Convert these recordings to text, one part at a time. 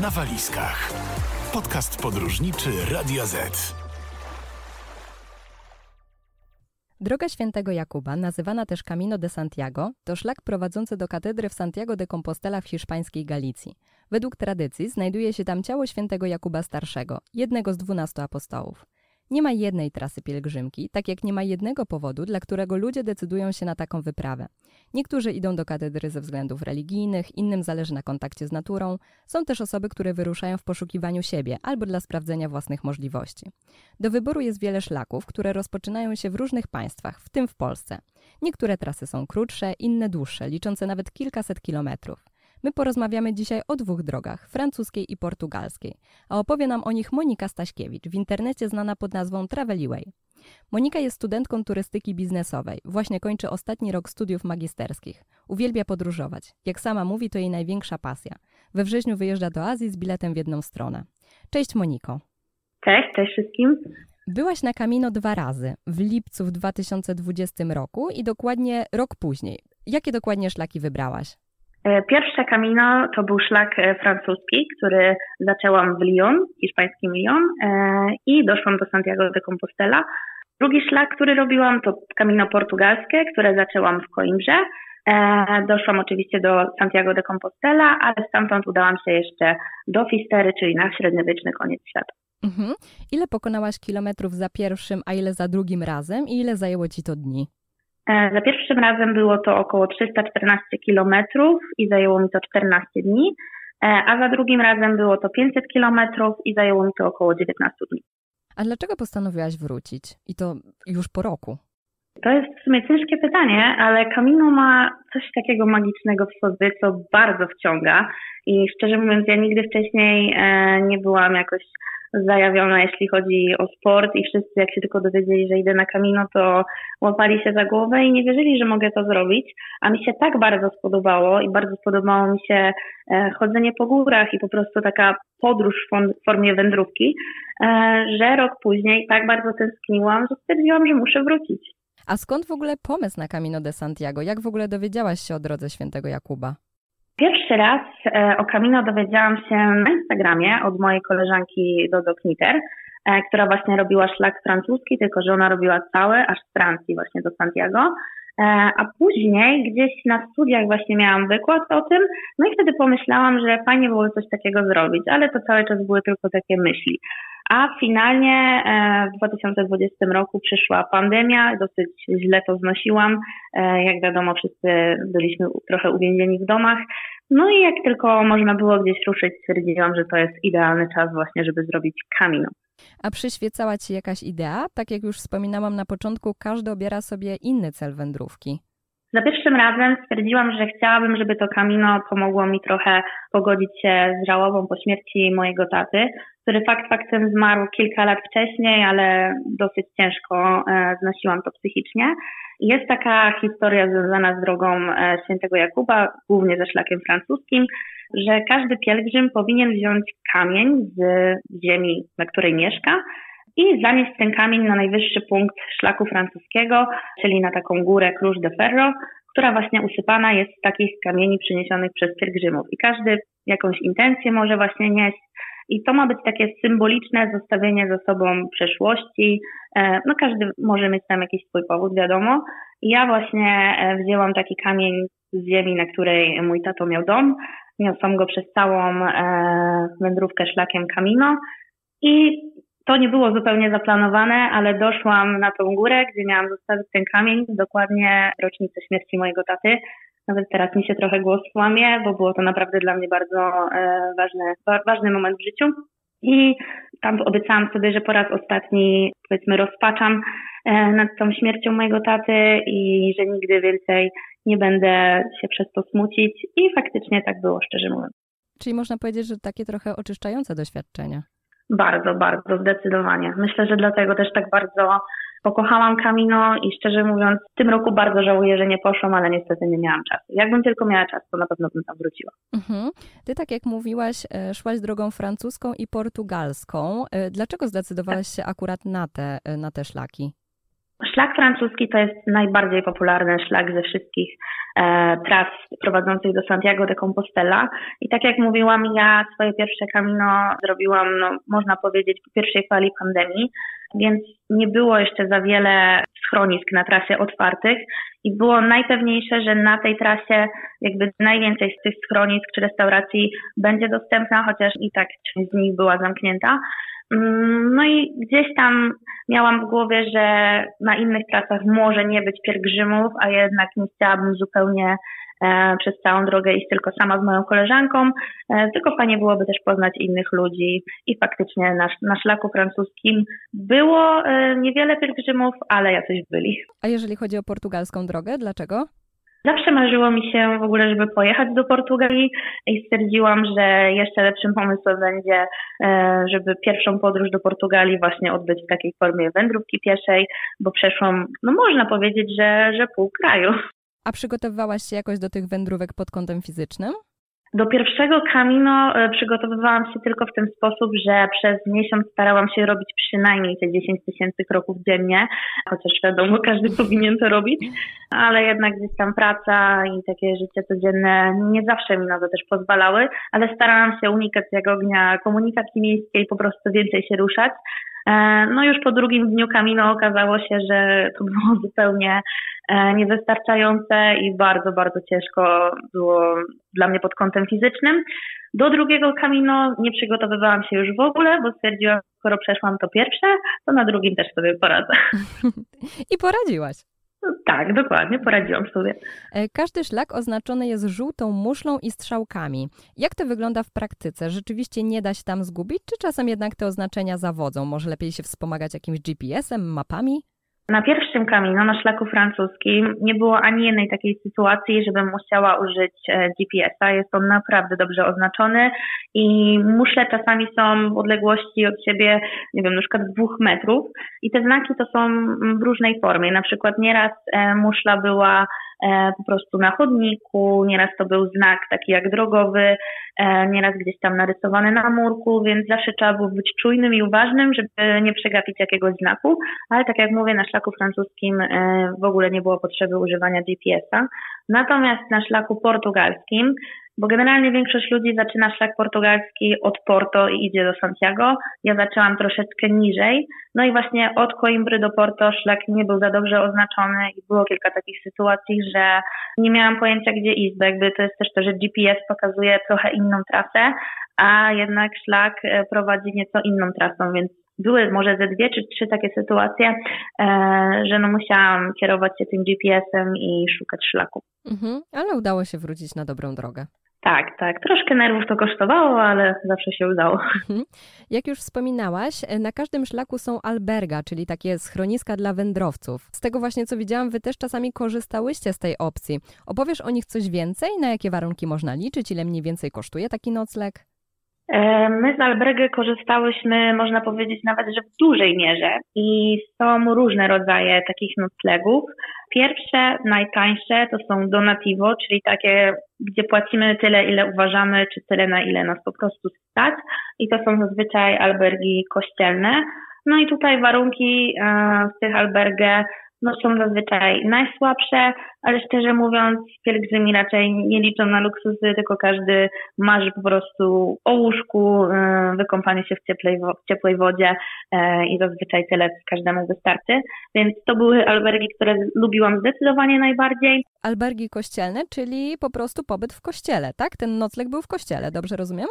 na walizkach. Podcast podróżniczy Radia Z. Droga Świętego Jakuba, nazywana też Camino de Santiago, to szlak prowadzący do katedry w Santiago de Compostela w hiszpańskiej Galicji. Według tradycji znajduje się tam ciało świętego Jakuba Starszego, jednego z dwunastu apostołów. Nie ma jednej trasy pielgrzymki, tak jak nie ma jednego powodu, dla którego ludzie decydują się na taką wyprawę. Niektórzy idą do katedry ze względów religijnych, innym zależy na kontakcie z naturą. Są też osoby, które wyruszają w poszukiwaniu siebie albo dla sprawdzenia własnych możliwości. Do wyboru jest wiele szlaków, które rozpoczynają się w różnych państwach, w tym w Polsce. Niektóre trasy są krótsze, inne dłuższe, liczące nawet kilkaset kilometrów. My porozmawiamy dzisiaj o dwóch drogach, francuskiej i portugalskiej, a opowie nam o nich Monika Staśkiewicz, w internecie znana pod nazwą Traveliway. Monika jest studentką turystyki biznesowej, właśnie kończy ostatni rok studiów magisterskich. Uwielbia podróżować. Jak sama mówi, to jej największa pasja. We wrześniu wyjeżdża do Azji z biletem w jedną stronę. Cześć Moniko. Cześć, cześć wszystkim. Byłaś na Camino dwa razy, w lipcu w 2020 roku i dokładnie rok później. Jakie dokładnie szlaki wybrałaś? E, pierwsze Camino to był szlak e, francuski, który zaczęłam w Lyon, hiszpańskim Lyon e, i doszłam do Santiago de Compostela. Drugi szlak, który robiłam to Camino portugalskie, które zaczęłam w Coimbrze. Doszłam oczywiście do Santiago de Compostela, ale stamtąd udałam się jeszcze do Fistery, czyli na średniowieczny koniec świata. Mhm. Ile pokonałaś kilometrów za pierwszym, a ile za drugim razem i ile zajęło ci to dni? E, za pierwszym razem było to około 314 kilometrów i zajęło mi to 14 dni, e, a za drugim razem było to 500 kilometrów i zajęło mi to około 19 dni. A dlaczego postanowiłaś wrócić? I to już po roku? To jest w sumie ciężkie pytanie, ale Camino ma coś takiego magicznego w sobie, co bardzo wciąga. I szczerze mówiąc, ja nigdy wcześniej e, nie byłam jakoś zajawiona, jeśli chodzi o sport i wszyscy jak się tylko dowiedzieli, że idę na Camino, to łapali się za głowę i nie wierzyli, że mogę to zrobić, a mi się tak bardzo spodobało i bardzo spodobało mi się e, chodzenie po górach i po prostu taka podróż w formie wędrówki, e, że rok później tak bardzo tęskniłam, że stwierdziłam, że muszę wrócić. A skąd w ogóle pomysł na Camino de Santiago? Jak w ogóle dowiedziałaś się o drodze świętego Jakuba? Pierwszy raz e, o Camino dowiedziałam się na Instagramie od mojej koleżanki Dodo Knitter, e, która właśnie robiła szlak francuski, tylko że ona robiła cały, aż z Francji właśnie do Santiago. E, a później gdzieś na studiach właśnie miałam wykład o tym, no i wtedy pomyślałam, że fajnie było coś takiego zrobić, ale to cały czas były tylko takie myśli. A finalnie w 2020 roku przyszła pandemia, dosyć źle to znosiłam. Jak wiadomo, wszyscy byliśmy trochę uwięzieni w domach. No i jak tylko można było gdzieś ruszyć, stwierdziłam, że to jest idealny czas właśnie, żeby zrobić Camino. A przyświecała Ci jakaś idea? Tak jak już wspominałam na początku, każdy obiera sobie inny cel wędrówki. Za pierwszym razem stwierdziłam, że chciałabym, żeby to Camino pomogło mi trochę pogodzić się z żałobą po śmierci mojego taty, który fakt faktem zmarł kilka lat wcześniej, ale dosyć ciężko e, znosiłam to psychicznie. Jest taka historia związana z drogą e, świętego Jakuba, głównie ze szlakiem francuskim, że każdy pielgrzym powinien wziąć kamień z ziemi, na której mieszka i zanieść ten kamień na najwyższy punkt szlaku francuskiego, czyli na taką górę Cruz de Ferro, która właśnie usypana jest z takich kamieni przyniesionych przez pielgrzymów. I każdy jakąś intencję może właśnie nieść. I to ma być takie symboliczne zostawienie za sobą przeszłości. E, no każdy może mieć tam jakiś swój powód, wiadomo. Ja właśnie e, wzięłam taki kamień z ziemi, na której mój tato miał dom. Niosłam go przez całą e, wędrówkę szlakiem Camino. I to nie było zupełnie zaplanowane, ale doszłam na tą górę, gdzie miałam zostawić ten kamień, dokładnie rocznicę śmierci mojego taty. Nawet teraz mi się trochę głos łamie, bo było to naprawdę dla mnie bardzo e, ważny, ważny moment w życiu. I tam obiecałam sobie, że po raz ostatni, powiedzmy, rozpaczam e, nad tą śmiercią mojego taty i że nigdy więcej nie będę się przez to smucić. I faktycznie tak było, szczerze mówiąc. Czyli można powiedzieć, że takie trochę oczyszczające doświadczenia. Bardzo, bardzo, zdecydowanie. Myślę, że dlatego też tak bardzo pokochałam Camino i szczerze mówiąc, w tym roku bardzo żałuję, że nie poszłam, ale niestety nie miałam czasu. Jakbym tylko miała czas, to na pewno bym tam wróciła. Mhm. Ty, tak jak mówiłaś, e, szłaś drogą francuską i portugalską. E, dlaczego zdecydowałaś się akurat na te, e, na te szlaki? Szlak francuski to jest najbardziej popularny szlak ze wszystkich e, tras prowadzących do Santiago de Compostela. I tak jak mówiłam, ja swoje pierwsze kamino zrobiłam, no, można powiedzieć, po pierwszej fali pandemii, więc nie było jeszcze za wiele schronisk na trasie otwartych i było najpewniejsze, że na tej trasie jakby najwięcej z tych schronisk czy restauracji będzie dostępna, chociaż i tak część z nich była zamknięta. Mm, no i gdzieś tam miałam w głowie, że na innych trasach może nie być pielgrzymów, a jednak nie chciałabym zupełnie e, przez całą drogę iść tylko sama z moją koleżanką, e, tylko fajnie byłoby też poznać innych ludzi i faktycznie na, na szlaku francuskim było e, niewiele pielgrzymów, ale jacyś byli. A jeżeli chodzi o portugalską drogę, dlaczego? Zawsze marzyło mi się w ogóle, żeby pojechać do Portugalii i stwierdziłam, że jeszcze lepszym pomysłem będzie, e, żeby pierwszą podróż do Portugalii właśnie odbyć w takiej formie wędrówki pieszej, bo przeszłam, no można powiedzieć, że, że pół kraju. A przygotowywałaś się jakoś do tych wędrówek pod kątem fizycznym? Do pierwszego Camino e, przygotowywałam się tylko w ten sposób, że przez miesiąc starałam się robić przynajmniej te 10 tysięcy kroków dziennie, chociaż wiadomo, każdy powinien to robić, ale jednak gdzieś tam praca i takie życie codzienne nie zawsze mi na to też pozwalały, ale starałam się unikać jak ognia komunikacji miejskiej, po prostu więcej się ruszać. E, no już po drugim dniu Camino okazało się, że to było zupełnie e, niewystarczające i bardzo, bardzo ciężko było dla mnie pod kątem fizycznym. Do drugiego Camino nie przygotowywałam się już w ogóle, bo stwierdziłam, skoro przeszłam to pierwsze, to na drugim też sobie poradzę. I poradziłaś. Tak, dokładnie, poradziłam sobie. E, każdy szlak oznaczony jest żółtą muszlą i strzałkami. Jak to wygląda w praktyce? Rzeczywiście nie da się tam zgubić, czy czasem jednak te oznaczenia zawodzą? Może lepiej się wspomagać jakimś GPS-em, mapami? Na pierwszym Camino, na szlaku francuskim, nie było ani jednej takiej sytuacji, żebym musiała użyć e, GPS-a. Jest on naprawdę dobrze oznaczony i muszle czasami są w odległości od siebie, nie wiem, na przykład dwóch metrów i te znaki to są w różnej formie. Na przykład nieraz e, muszla była po prostu na chodniku, nieraz to był znak taki jak drogowy, e, nieraz gdzieś tam narysowany na murku, więc zawsze trzeba było być czujnym i uważnym, żeby nie przegapić jakiegoś znaku, ale tak jak mówię, na szlaku francuskim e, w ogóle nie było potrzeby używania GPS-a. Natomiast na szlaku portugalskim bo generalnie większość ludzi zaczyna szlak portugalski od Porto i idzie do Santiago. Ja zaczęłam troszeczkę niżej. No i właśnie od Coimbry do Porto szlak nie był za dobrze oznaczony i było kilka takich sytuacji, że nie miałam pojęcia gdzie iść, bo jakby to jest też to, że GPS pokazuje trochę inną trasę, a jednak szlak e, prowadzi nieco inną trasą, więc były może ze dwie czy trzy takie sytuacje, e, że no musiałam kierować się tym GPS-em i szukać szlaku. Mhm, ale udało się wrócić na dobrą drogę. Tak, tak. Troszkę nerwów to kosztowało, ale zawsze się udało. Mhm. Jak już wspominałaś, e, na każdym szlaku są alberga, czyli takie schroniska dla wędrowców. Z tego właśnie co widziałam, wy też czasami korzystałyście z tej opcji. Opowiesz o nich coś więcej? Na jakie warunki można liczyć? Ile mniej więcej kosztuje taki nocleg? E, my z albergy korzystałyśmy, można powiedzieć, nawet, że w dużej mierze i są różne rodzaje takich noclegów. Pierwsze, najtańsze to są donativo, czyli takie, gdzie płacimy tyle, ile uważamy, czy tyle, na ile nas po prostu stać i to są zazwyczaj albergi kościelne. No i tutaj warunki e, w tych albergach no, są zazwyczaj najsłabsze, ale szczerze mówiąc, pielgrzymi raczej nie liczą na luksusy, tylko każdy marzy po prostu o łóżku, e, wykąpanie się w ciepłej, w ciepłej wodzie e, i zazwyczaj tyle każdemu wystarczy. Więc to były albergi, które lubiłam zdecydowanie najbardziej. Albergi kościelne, czyli po prostu pobyt w kościele, tak? Ten nocleg był w kościele, dobrze rozumiem?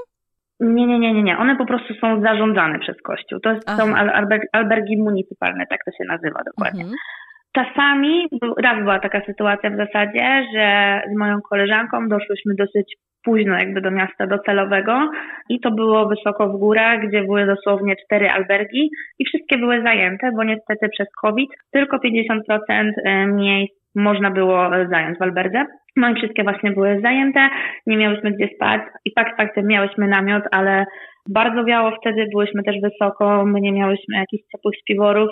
Nie, nie, nie, nie, nie. One po prostu są zarządzane przez Kościół. To są albergi municypalne, tak to się nazywa dokładnie. Mhm. Czasami, raz była taka sytuacja w zasadzie, że z moją koleżanką doszłyśmy dosyć późno jakby do miasta docelowego i to było wysoko w górach, gdzie były dosłownie cztery albergi i wszystkie były zajęte, bo niestety przez COVID tylko 50% e, miejsc można było zająć w alberdze. No i wszystkie właśnie były zajęte, nie miałyśmy gdzie spać i fakt faktem miałyśmy namiot, ale bardzo wiało wtedy, byłyśmy też wysoko, my nie miałyśmy jakichś ciepłych śpiworów,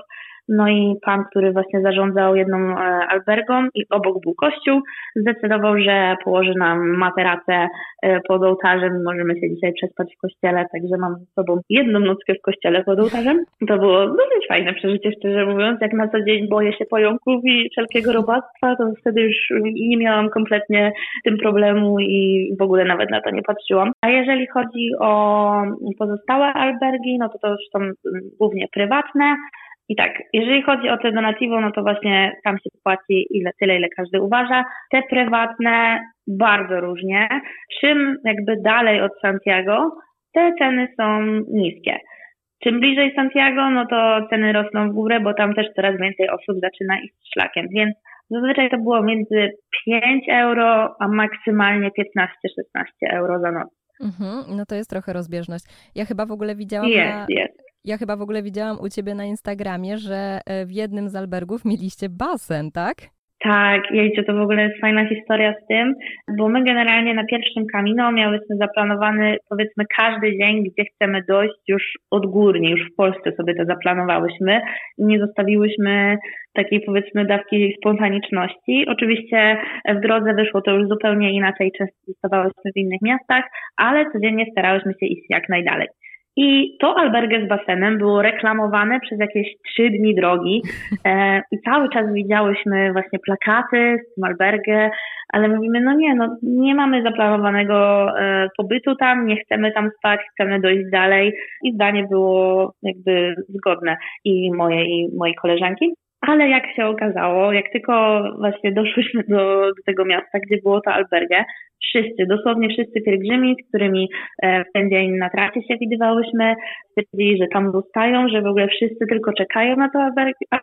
No i pan, który właśnie zarządzał jedną e, albergą i obok był kościół, zdecydował, że położy nam materacę e, pod ołtarzem. Możemy się dzisiaj przespać w kościele, także mam z sobą jedną nockę w kościele pod ołtarzem. To było dosyć fajne przeżycie, szczerze mówiąc. Jak na co dzień boję się pająków i wszelkiego robactwa, to wtedy już nie miałam kompletnie tym problemu i w ogóle nawet na to nie patrzyłam. A jeżeli chodzi o pozostałe albergi, no to to już są głównie prywatne. I tak, jeżeli chodzi o te donativo, no to właśnie tam się płaci ile, tyle, ile każdy uważa. Te prywatne bardzo różnie. Czym jakby dalej od Santiago, te ceny są niskie. Czym bliżej Santiago, no to ceny rosną w górę, bo tam też coraz więcej osób zaczyna iść szlakiem. Więc zazwyczaj to było między 5 euro, a maksymalnie 15-16 euro za noc. Mhm, no to jest trochę rozbieżność. Ja chyba w ogóle widziałam Jest, na, jest. Ja chyba w ogóle widziałam u ciebie na Instagramie, że e, w jednym z albergów mieliście basen, tak? Tak, jejcie, to w ogóle jest fajna historia z tym, bo my generalnie na pierwszym Camino miałyśmy zaplanowany powiedzmy każdy dzień, gdzie chcemy dojść już odgórnie, już w Polsce sobie to zaplanowałyśmy i nie zostawiłyśmy takiej powiedzmy dawki spontaniczności. Oczywiście w drodze wyszło to już zupełnie inaczej, często zostawałyśmy w innych miastach, ale codziennie starałyśmy się iść jak najdalej. I to albergę z basenem było reklamowane przez jakieś trzy dni drogi e, i cały czas widziałyśmy właśnie plakaty z tym albergę, ale mówimy, no nie, no nie mamy zaplanowanego e, pobytu tam, nie chcemy tam spać, chcemy dojść dalej i zdanie było jakby zgodne i moje i mojej koleżanki. Ale jak się okazało, jak tylko właśnie doszłyśmy do, do tego miasta, gdzie było to albergę, wszyscy, dosłownie wszyscy pielgrzymi, z którymi e, w ten dzień na trasie się widywałyśmy, stwierdzili, że tam zostają, że w ogóle wszyscy tylko czekają na to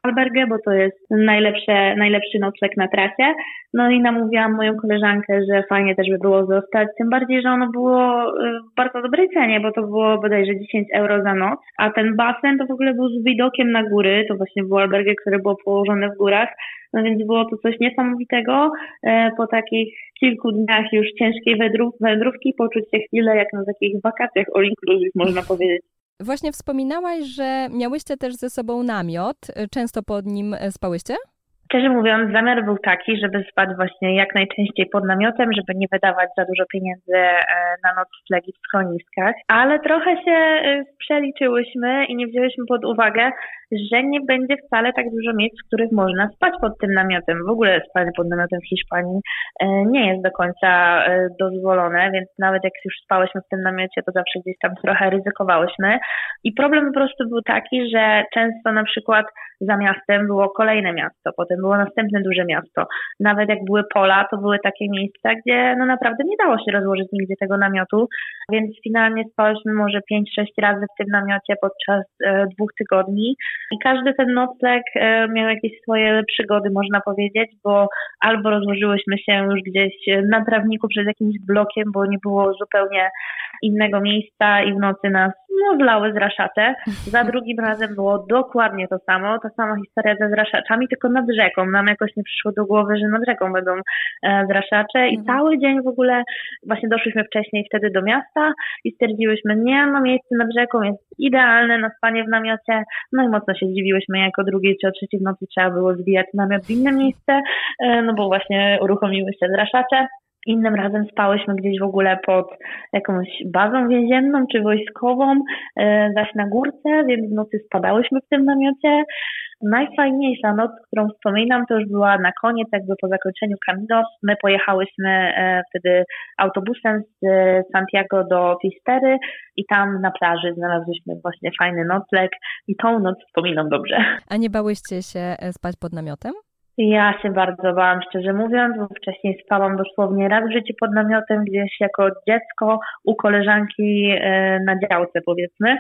albergę, bo to jest najlepsze, najlepszy nocleg na trasie. No i namówiłam moją koleżankę, że fajnie też by było zostać, tym bardziej, że ono było e, w bardzo dobrej cenie, bo to było bodajże 10 euro za noc, a ten basen to w ogóle był z widokiem na góry, to właśnie było albergę, które było położone w górach, no więc było to coś niesamowitego. E, po takich kilku dniach już ciężkiej wędrów, wędrówki poczuć się chwilę jak na takich wakacjach all inclusive, można powiedzieć. Właśnie wspominałaś, że miałyście też ze sobą namiot. Często pod nim spałyście? Szczerze mówiąc, zamiar był taki, żeby spać właśnie jak najczęściej pod namiotem, żeby nie wydawać za dużo pieniędzy e, na noclegi w schroniskach, ale trochę się e, przeliczyłyśmy i nie wzięłyśmy pod uwagę, że nie będzie wcale tak dużo miejsc, w których można spać pod tym namiotem. W ogóle spanie pod namiotem w Hiszpanii e, nie jest do końca dozwolone, więc nawet jak już spałyśmy w tym namiocie, to zawsze gdzieś tam trochę ryzykowałyśmy. I problem po prostu był taki, że często na przykład za miastem było kolejne miasto, potem było następne duże miasto. Nawet jak były pola, to były takie miejsca, gdzie no naprawdę nie dało się rozłożyć nigdzie tego namiotu, więc finalnie spałyśmy może 5-6 razy w tym namiocie podczas e, dwóch tygodni i każdy ten nocleg e, miał jakieś swoje przygody, można powiedzieć, bo albo rozłożyłyśmy się już gdzieś na trawniku przed jakimś blokiem, bo nie było zupełnie innego miejsca i w nocy nas no, zlały z raszacze. Za drugim razem było dokładnie to samo, ta sama historia ze zraszaczami, tylko nad rzeką. Nam jakoś nie przyszło do głowy, że nad rzeką będą e, zraszacze i mhm. cały dzień w ogóle właśnie doszliśmy wcześniej wtedy do miasta i stwierdziłyśmy, nie, no miejsce nad rzeką jest idealne na spanie w namiocie. No i mocno się zdziwiłyśmy, jak o drugiej czy o trzeciej w nocy trzeba było zwijać namiot w inne miejsce, e, no bo właśnie uruchomiły się zraszacze. Innym razem spałyśmy gdzieś w ogóle pod jakąś bazą więzienną czy wojskową, e, zaś na górce, więc w nocy spadałyśmy w tym namiocie. Najfajniejsza noc, którą wspominam, to już była na koniec, jakby po zakończeniu Caminos. My pojechałyśmy e, wtedy autobusem z Santiago do Fistery i tam na plaży znalazłyśmy właśnie fajny nocleg i tą noc wspominam dobrze. A nie bałyście się e, spać pod namiotem? Ja się bardzo bałam, szczerze mówiąc, bo wcześniej spałam dosłownie raz w życiu pod namiotem, gdzieś jako dziecko u koleżanki e, na działce, powiedzmy,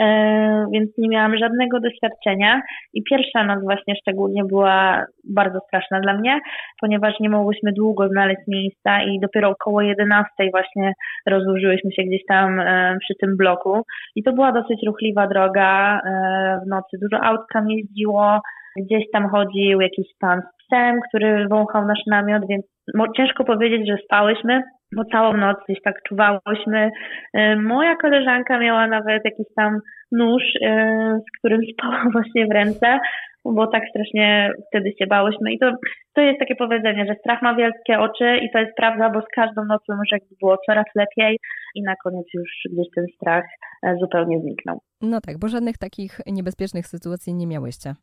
e, więc nie miałam żadnego doświadczenia i pierwsza noc właśnie szczególnie była bardzo straszna dla mnie, ponieważ nie mogłyśmy długo znaleźć miejsca i dopiero około 11 właśnie rozłożyłyśmy się gdzieś tam e, przy tym bloku. I to była dosyć ruchliwa droga, w nocy. Dużo aut tam jeździło, Gdzieś tam chodził jakiś pan z psem, który wąchał nasz namiot, więc ciężko powiedzieć, że spałyśmy. bo całą noc gdzieś tak czuwałyśmy. E, moja koleżanka miała nawet jakiś tam nóż, e, z którym spała właśnie w ręce, bo tak strasznie wtedy się bałyśmy. I to, to jest takie powiedzenie, że strach ma wielkie oczy i to jest prawda, bo z każdą nocą już jakby było coraz lepiej i na koniec już gdzieś ten strach e, zupełnie zniknął. No tak, bo żadnych takich niebezpiecznych sytuacji nie miałyście.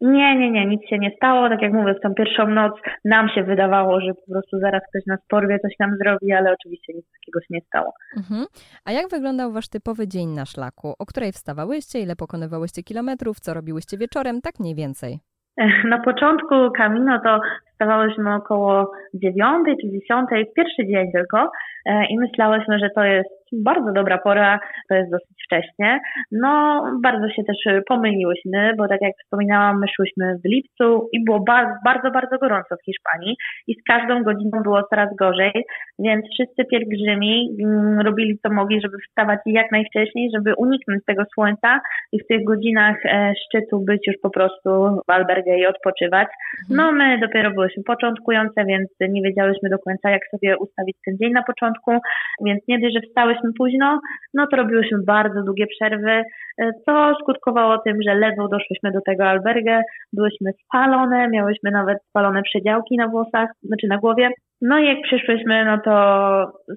Nie, nie, nie, nic się nie stało. Tak jak mówię, w tą pierwszą noc nam się wydawało, że po prostu zaraz ktoś nas porwie, coś nam zrobi, ale oczywiście nic takiego się nie stało. Mhm. A jak wyglądał wasz typowy dzień na szlaku? O której wstawałyście, ile pokonywałyście kilometrów, co robiłyście wieczorem, tak mniej więcej? Na początku Kamino to wstawałyśmy około dziewiątej czy dziesiątej, pierwszy dzień tylko i myślałyśmy, że to jest bardzo dobra pora, to jest dosyć wcześnie. No, bardzo się też pomyliłyśmy, bo tak jak wspominałam, my szłyśmy w lipcu i było bardzo, bardzo, bardzo gorąco w Hiszpanii i z każdą godziną było coraz gorzej, więc wszyscy pielgrzymi mm, robili co mogli, żeby wstawać jak najwcześniej, żeby uniknąć tego słońca i w tych godzinach e, szczytu być już po prostu w albergie i odpoczywać. Mhm. No, my dopiero byłyśmy początkujące, więc nie wiedziałyśmy do końca, jak sobie ustawić ten dzień na początku, więc nie dość, że wstałyśmy późno, no to robiłyśmy bardzo długie przerwy, e, co skutkowało tym, że ledwo doszłyśmy do tego albergę, byłyśmy spalone, miałyśmy nawet spalone przedziałki na włosach, znaczy na głowie. No i jak przyszłyśmy, no to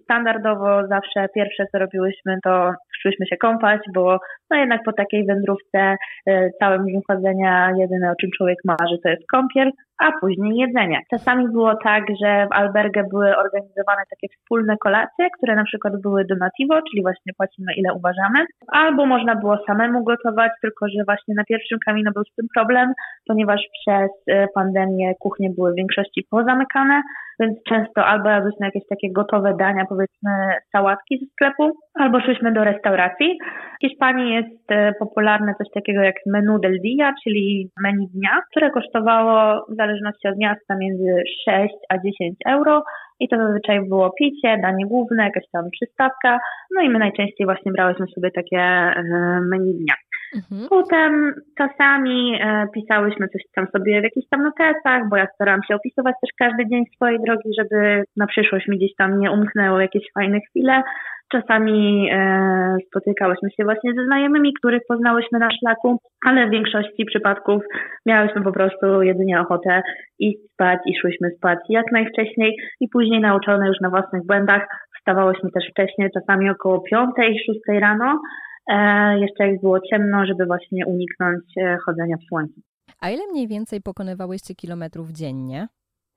standardowo zawsze pierwsze co robiłyśmy, to szłyśmy się kąpać, bo no jednak po takiej wędrówce e, całym dniu chodzenia jedyne o czym człowiek marzy to jest kąpiel, a później jedzenie. Czasami było tak, że w albergę były organizowane takie wspólne kolacje, które na przykład były donativo, czyli właśnie płacimy ile uważamy, albo można było samemu gotować, tylko że właśnie na pierwszym kamieniu był z tym problem, ponieważ przez e, pandemię kuchnie były w większości pozamykane, więc często albo jadłyśmy jakieś takie gotowe dania, powiedzmy sałatki ze sklepu, albo szłyśmy do restauracji. W Hiszpanii jest e, popularne coś takiego jak menu del dia, czyli menu dnia, które kosztowało w zależności od miasta między 6 a 10 euro i to zazwyczaj było picie, danie główne, jakaś tam przystawka, no i my najczęściej właśnie brałyśmy sobie takie e, menu dnia. Mhm. Potem czasami e, pisałyśmy coś tam sobie w jakichś tam notesach, bo ja starałam się opisywać też każdy dzień swojej drogi, żeby na przyszłość mi gdzieś tam nie umknęło jakieś fajne chwile. Czasami e, spotykałyśmy się właśnie ze znajomymi, których poznałyśmy na szlaku, ale w większości przypadków miałyśmy po prostu jedynie ochotę iść spać i szłyśmy spać jak najwcześniej i później nauczone już na własnych błędach wstawałyśmy też wcześniej, czasami około 5, 6 rano, jeszcze jak było ciemno, żeby właśnie uniknąć e, chodzenia w słońcu. A ile mniej więcej pokonywałyście kilometrów dziennie?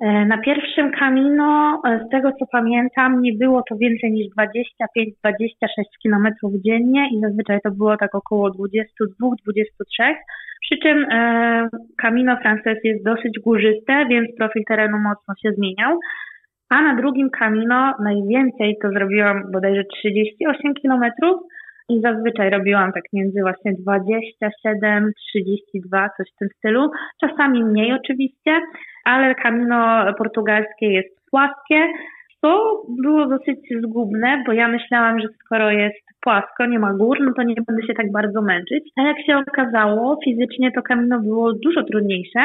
E, na pierwszym Kamino, e, z tego co pamiętam, nie było to więcej niż 25-26 km dziennie i zazwyczaj to było tak około 22-23. Przy czym e, Camino Frances jest dosyć górzyste, więc profil terenu mocno się zmieniał. A na drugim Camino najwięcej to zrobiłam bodajże 38 kilometrów i zazwyczaj robiłam tak między właśnie 27, 32, coś w tym stylu. Czasami mniej oczywiście, ale kamino portugalskie jest płaskie, co było dosyć zgubne, bo ja myślałam, że skoro jest płasko, nie ma gór, no to nie będę się tak bardzo męczyć. A jak się okazało, fizycznie to kamino było dużo trudniejsze,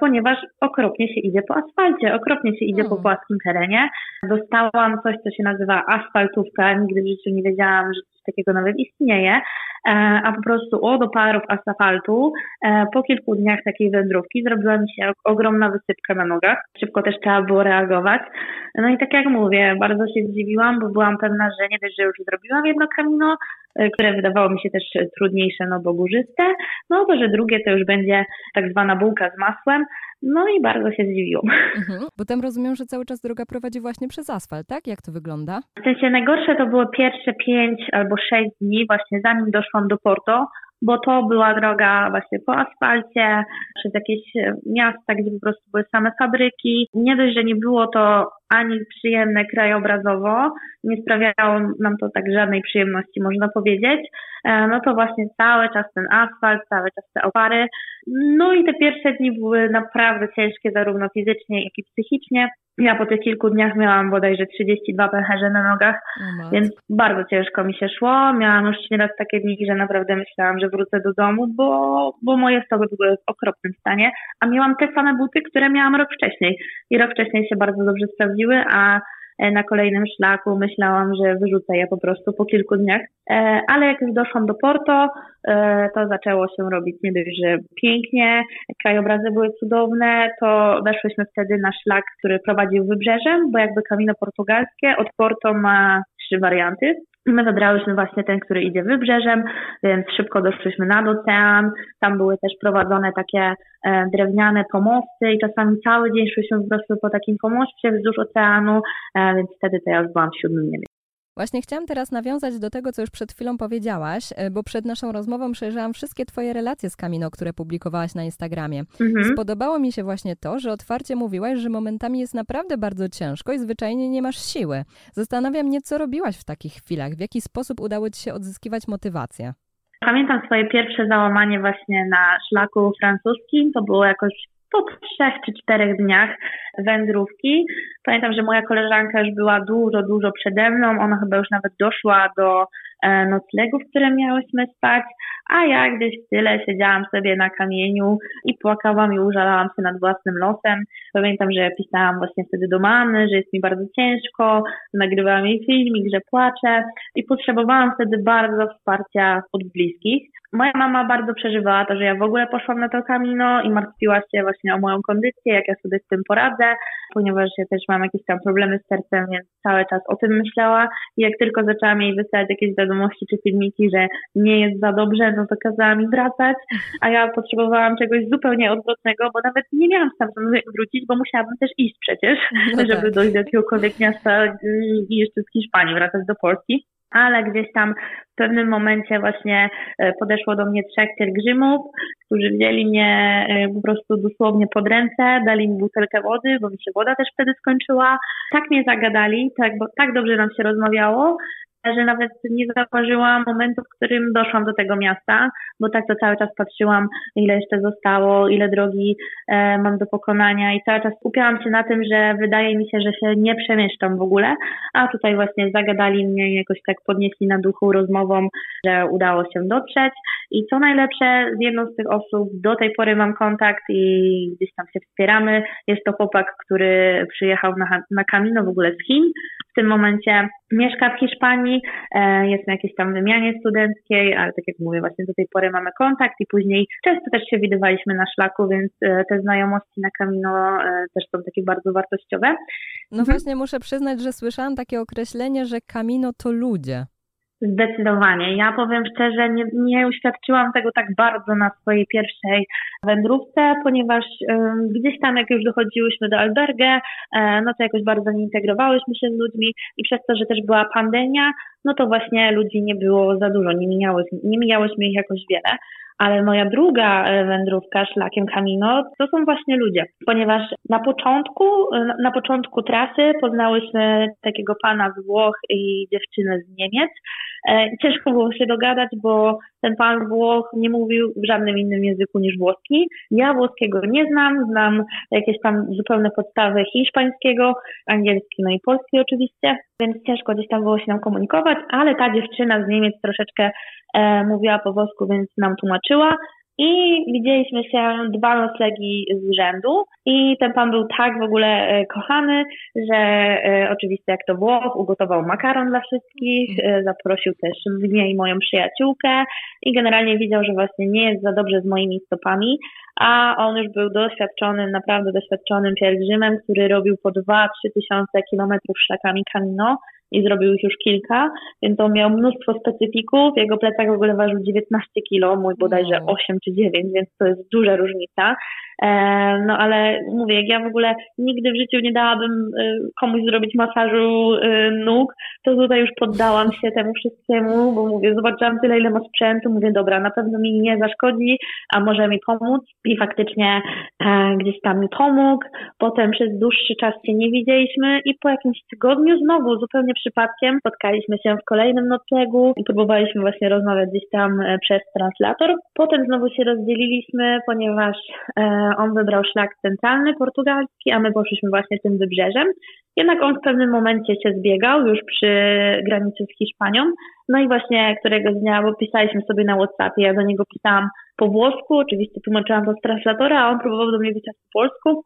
ponieważ okropnie się idzie po asfalcie, okropnie się idzie po hmm. płaskim terenie. Dostałam coś, co się nazywa asfaltówka, nigdy w życiu nie wiedziałam, że coś takiego nawet istnieje. E, a po prostu od oparów asfaltu e, po kilku dniach takiej wędrówki zrobiła mi się ogromna wysypka na nogach. Szybko też trzeba było reagować. No i tak jak mówię, bardzo się zdziwiłam, bo byłam pewna, że nie dość, że już zrobiłam jedno kamino, e, które wydawało mi się też trudniejsze, no bo górzyste, no to, że drugie to już będzie tak zwana bułka z masłem, no i bardzo się zdziwiłam. Mhm, bo tam rozumiem, że cały czas droga prowadzi właśnie przez asfalt, tak? Jak to wygląda? W sensie najgorsze to było pierwsze pięć albo sześć dni, właśnie zanim doszłam do Porto, bo to była droga właśnie po asfalcie, przez jakieś miasta, gdzie po prostu były same fabryki. Nie dość, że nie było to ani przyjemne krajobrazowo, nie sprawiało nam to tak żadnej przyjemności, można powiedzieć, e, no to właśnie cały czas ten asfalt, cały czas te opary. No i te pierwsze dni były naprawdę ciężkie, zarówno fizycznie, jak i psychicznie. Ja po tych kilku dniach miałam bodajże 32 pęcherze na nogach, no więc bardzo ciężko mi się szło. Miałam już nieraz takie dni, że naprawdę myślałam, że wrócę do domu, bo, bo moje stopy były w okropnym stanie, a miałam te same buty, które miałam rok wcześniej. I rok wcześniej się bardzo dobrze sprawdziły, a na kolejnym szlaku. Myślałam, że wyrzucę je po prostu po kilku dniach. Ale jak już doszłam do Porto, to zaczęło się robić nie dość, że pięknie, krajobrazy były cudowne, to weszłyśmy wtedy na szlak, który prowadził wybrzeżem, bo jakby Camino Portugalskie od Porto ma trzy warianty. My wybrałyśmy właśnie ten, który idzie wybrzeżem, więc szybko doszliśmy nad ocean. Tam były też prowadzone takie e, drewniane pomosty i czasami cały dzień szliśmy po prostu po takim pomoście wzdłuż oceanu, e, więc wtedy to ja już byłam w siódmym niebie. Właśnie chciałam teraz nawiązać do tego, co już przed chwilą powiedziałaś, e, bo przed naszą rozmową przejrzałam wszystkie Twoje relacje z Kamino, które publikowałaś na Instagramie. Mhm. Spodobało mi się właśnie to, że otwarcie mówiłaś, że momentami jest naprawdę bardzo ciężko i zwyczajnie nie masz siły. Zastanawiam mnie, co robiłaś w takich chwilach, w jaki sposób udało Ci się odzyskiwać motywację. Pamiętam swoje pierwsze załamanie właśnie na szlaku francuskim. To było jakoś po trzech czy czterech dniach wędrówki. Pamiętam, że moja koleżanka już była dużo, dużo przede mną. Ona chyba już nawet doszła do e, noclegów, w którym miałyśmy spać, a ja gdzieś tyle siedziałam sobie na kamieniu i płakałam i użalałam się nad własnym losem. Pamiętam, że pisałam właśnie wtedy do mamy, że jest mi bardzo ciężko, nagrywałam jej filmik, że płaczę i potrzebowałam wtedy bardzo wsparcia od bliskich. Moja mama bardzo przeżywała to, że ja w ogóle poszłam na to kamino i martwiła się właśnie o moją kondycję, jak ja sobie z tym poradzę, ponieważ ja też mam jakieś tam problemy z sercem, więc cały czas o tym myślała. I jak tylko zaczęłam jej wysyłać jakieś wiadomości czy filmiki, że nie jest za dobrze, no to kazała mi wracać, a ja potrzebowałam czegoś zupełnie odwrotnego, bo nawet nie miałam stamtąd wrócić, bo musiałabym też iść przecież, no żeby tak. dojść do jakiegokolwiek miasta i jeszcze z Hiszpanii wracać do Polski ale gdzieś tam w pewnym momencie właśnie e, podeszło do mnie trzech pielgrzymów, którzy wzięli mnie e, po prostu dosłownie pod ręce, dali mi butelkę wody, bo mi się woda też wtedy skończyła. Tak mnie zagadali, tak, bo tak dobrze nam się rozmawiało, że nawet nie zauważyłam momentu, w którym doszłam do tego miasta, bo tak to cały czas patrzyłam, ile jeszcze zostało, ile drogi e, mam do pokonania i cały czas skupiałam się na tym, że wydaje mi się, że się nie przemieszczam w ogóle, a tutaj właśnie zagadali mnie i jakoś tak podnieśli na duchu rozmową, że udało się dotrzeć i co najlepsze, z jedną z tych osób do tej pory mam kontakt i gdzieś tam się wspieramy. Jest to chłopak, który przyjechał na, na Camino w ogóle z Chin. W tym momencie mieszka w Hiszpanii, e, jest na jakiejś tam wymianie studenckiej, ale tak jak mówię, właśnie do tej pory mamy kontakt i później często też się widywaliśmy na szlaku, więc e, te znajomości na Camino e, też są takie bardzo wartościowe. No mhm. właśnie muszę przyznać, że słyszałam takie określenie, że Camino to ludzie. Zdecydowanie. Ja powiem szczerze, nie, nie uświadczyłam tego tak bardzo na swojej pierwszej wędrówce, ponieważ um, gdzieś tam, jak już dochodziłyśmy do albergę, e, no to jakoś bardzo nie integrowałyśmy się z ludźmi i przez to, że też była pandemia, no to właśnie ludzi nie było za dużo, nie, mijałyśmy, nie mijałyśmy ich jakoś wiele. Ale moja druga e, wędrówka szlakiem Camino to są właśnie ludzie, ponieważ na początku, e, na początku trasy poznałyśmy takiego pana z Włoch i dziewczynę z Niemiec. E, ciężko było się dogadać, bo ten pan Włoch nie mówił w żadnym innym języku niż włoski. Ja włoskiego nie znam, znam jakieś tam zupełne podstawy hiszpańskiego, angielski, no i polski oczywiście, więc ciężko gdzieś tam było się nam komunikować, ale ta dziewczyna z Niemiec troszeczkę e, mówiła po włosku, więc nam tłumaczyła. I widzieliśmy się dwa noclegi z rzędu. I ten pan był tak w ogóle e, kochany, że e, oczywiście jak to Włoch, ugotował makaron dla wszystkich, e, zaprosił też mnie i moją przyjaciółkę. I generalnie widział, że właśnie nie jest za dobrze z moimi stopami, a on już był doświadczonym, naprawdę doświadczonym pielgrzymem, który robił po 2-3 tysiące kilometrów szlakami Camino i zrobił ich już kilka, więc on miał mnóstwo specyfików. Jego plecak w ogóle ważył 19 kilo, mój bodajże 8 czy 9, więc to jest duża różnica. E, no ale mówię, jak ja w ogóle nigdy w życiu nie dałabym e, komuś zrobić masażu e, nóg, to tutaj już poddałam się temu wszystkiemu, bo mówię, zobaczyłam tyle, ile ma sprzętu, mówię, dobra, na pewno mi nie zaszkodzi, a może mi pomóc. I faktycznie gdzieś tam mi pomógł. Potem przez dłuższy czas się nie widzieliśmy i po jakimś tygodniu znowu zupełnie przypadkiem spotkaliśmy się w kolejnym noclegu i próbowaliśmy właśnie rozmawiać gdzieś tam przez translator. Potem znowu się rozdzieliliśmy, ponieważ on wybrał szlak centralny portugalski, a my poszliśmy właśnie tym wybrzeżem. Jednak on w pewnym momencie się zbiegał już przy granicy z Hiszpanią. No i właśnie któregoś dnia, bo pisaliśmy sobie na WhatsAppie, ja do niego pisałam po włosku, oczywiście tłumaczyłam to z translatora, a on próbował do mnie pisać po polsku.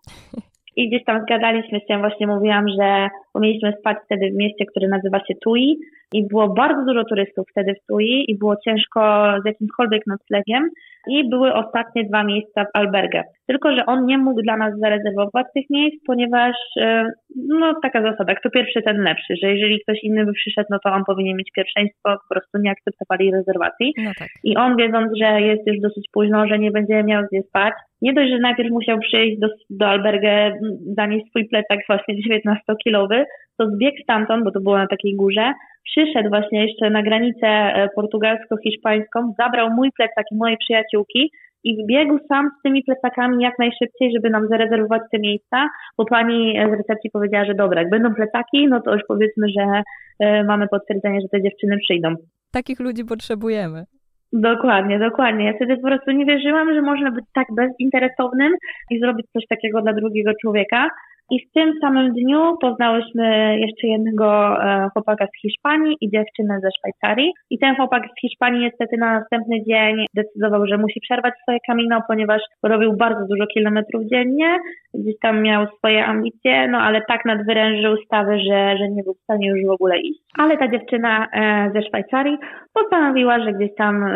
I gdzieś tam zgadaliśmy się, właśnie mówiłam, że bo mieliśmy spać wtedy w mieście, które nazywa się Tui i było bardzo dużo turystów wtedy w Tui i było ciężko z jakimkolwiek noclegiem i były ostatnie dwa miejsca w albergę. Tylko, że on nie mógł dla nas zarezerwować tych miejsc, ponieważ e, no taka zasada, kto pierwszy, ten lepszy, że jeżeli ktoś inny by przyszedł, no to on powinien mieć pierwszeństwo, po prostu nie akceptowali rezerwacji. No tak. I on wiedząc, że jest już dosyć późno, że nie będzie miał gdzie spać, nie dość, że najpierw musiał przyjść do, do albergę, zanieść swój plecak właśnie 19-kilowy, to zbiegł stamtąd, bo to było na takiej górze, przyszedł właśnie jeszcze na granicę e, portugalsko-hiszpańską, zabrał mój plecak i mojej przyjaciółki i wbiegł sam z tymi plecakami jak najszybciej, żeby nam zarezerwować te miejsca, bo pani z recepcji powiedziała, że dobra, jak będą plecaki, no to już powiedzmy, że e, mamy potwierdzenie, że te dziewczyny przyjdą. Takich ludzi potrzebujemy. Dokładnie, dokładnie. Ja wtedy po prostu nie wierzyłam, że można być tak bezinteresownym i zrobić coś takiego dla drugiego człowieka. I w tym samym dniu poznałyśmy jeszcze jednego e, chłopaka z Hiszpanii i dziewczynę ze Szwajcarii. I ten chłopak z Hiszpanii niestety na następny dzień decydował, że musi przerwać swoje kamino, ponieważ robił bardzo dużo kilometrów dziennie, gdzieś tam miał swoje ambicje, no ale tak nadwyrężył stawy, że, że nie był w stanie już w ogóle iść. Ale ta dziewczyna e, ze Szwajcarii postanowiła, że gdzieś tam e,